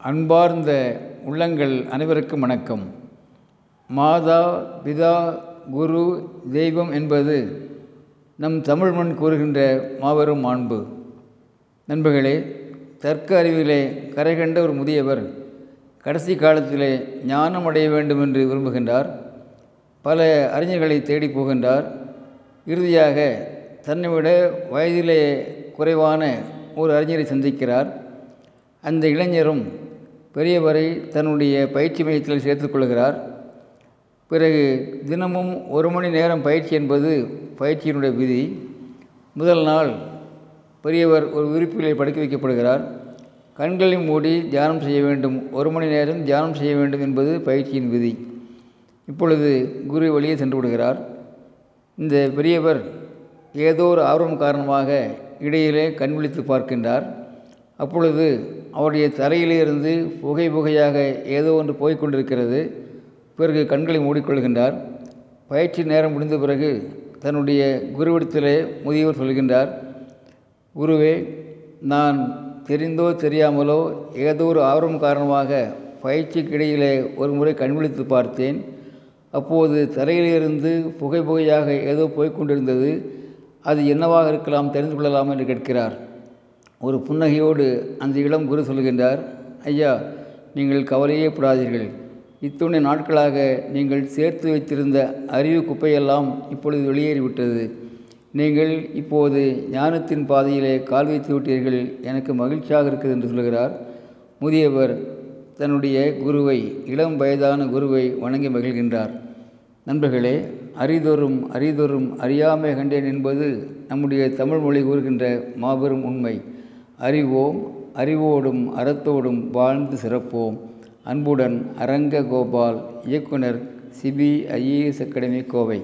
அன்பார்ந்த உள்ளங்கள் அனைவருக்கும் வணக்கம். மாதா பிதா குரு தெய்வம் என்பது நம் தமிழ் மண் கூறுகின்ற மாபெரும் மாண்பு. நண்பர்களே தர்க்க அறிவிலே கரை கண்ட ஒரு முதியவர் கடைசி காலத்திலே ஞானம் அடைய வேண்டும் என்று விரும்புகின்றார். பல அறிஞர்களை தேடி போகின்றார். இறுதியாக தன்னை விட வயதிலே குறைவான ஒரு அறிஞரை சந்திக்கிறார். அந்த இளைஞரும் பெரியவரை தன்னுடைய பயிற்சி மையத்தில் சேர்த்துக்கொள்கிறார் பிறகு தினமும் ஒரு மணி நேரம் பயிற்சி என்பது பயிற்சியினுடைய விதி. முதல் நாள் பெரியவர் ஒரு விருப்பிலே படுக்க வைக்கப்படுகிறார். கண்களை மூடி தியானம் செய்ய வேண்டும். ஒரு மணி நேரம் தியானம் செய்ய வேண்டும் என்பது பயிற்சியின் விதி. இப்பொழுது குரு வெளியே சென்று விடுகிறார். இந்த பெரியவர் ஏதோ ஒரு ஆர்வம் காரணமாக இடையிலே கண் விழித்து பார்க்கின்றார். அப்பொழுது அவருடைய தரையிலிருந்து புகை புகையாக ஏதோ ஒன்று போய்கொண்டிருக்கிறது பிறகு கண்களை மூடிக்கொள்கின்றார். பயிற்சி நேரம் முடிந்த பிறகு தன்னுடைய குருவிடத்திலே முதியவர் சொல்கின்றார் குருவே நான் தெரிந்தோ தெரியாமலோ ஏதோ ஒரு ஆர்வம் காரணமாக பயிற்சிக்கு இடையிலே ஒரு முறை கண்விழித்து பார்த்தேன். அப்போது தரையிலிருந்து புகை புகையாக ஏதோ போய்கொண்டிருந்தது அது என்னவாக இருக்கலாம் தெரிந்து கொள்ளலாம்? என்று கேட்கிறார். ஒரு புன்னகையோடு அந்த இளம் குரு சொல்கின்றார் ஐயா நீங்கள் கவலையே படாதீர்கள். இத்துணை நாட்களாக நீங்கள் சேர்த்து வைத்திருந்த அறிவு குப்பையெல்லாம் இப்பொழுது வெளியேறிவிட்டது. நீங்கள் இப்போது ஞானத்தின் பாதையிலே கால் வைத்து விட்டீர்கள். எனக்கு மகிழ்ச்சியாக இருக்குது என்று சொல்கிறார் முதியவர் தன்னுடைய குருவை இளம் வயதான குருவை வணங்கி மகிழ்கின்றார். நண்பர்களே அறிதொரும் அறிதொரும் அறியாமை கண்டேன் என்பது நம்முடைய தமிழ் மொழி கூறுகின்ற மாபெரும் உண்மை. அறிவோம் அறிவோடும் அறத்தோடும் வாழ்ந்து சிறப்போம். அன்புடன் அரங்க கோபால் இயக்குனர் சிபிஐஏஎஸ் அகாடமி கோவை.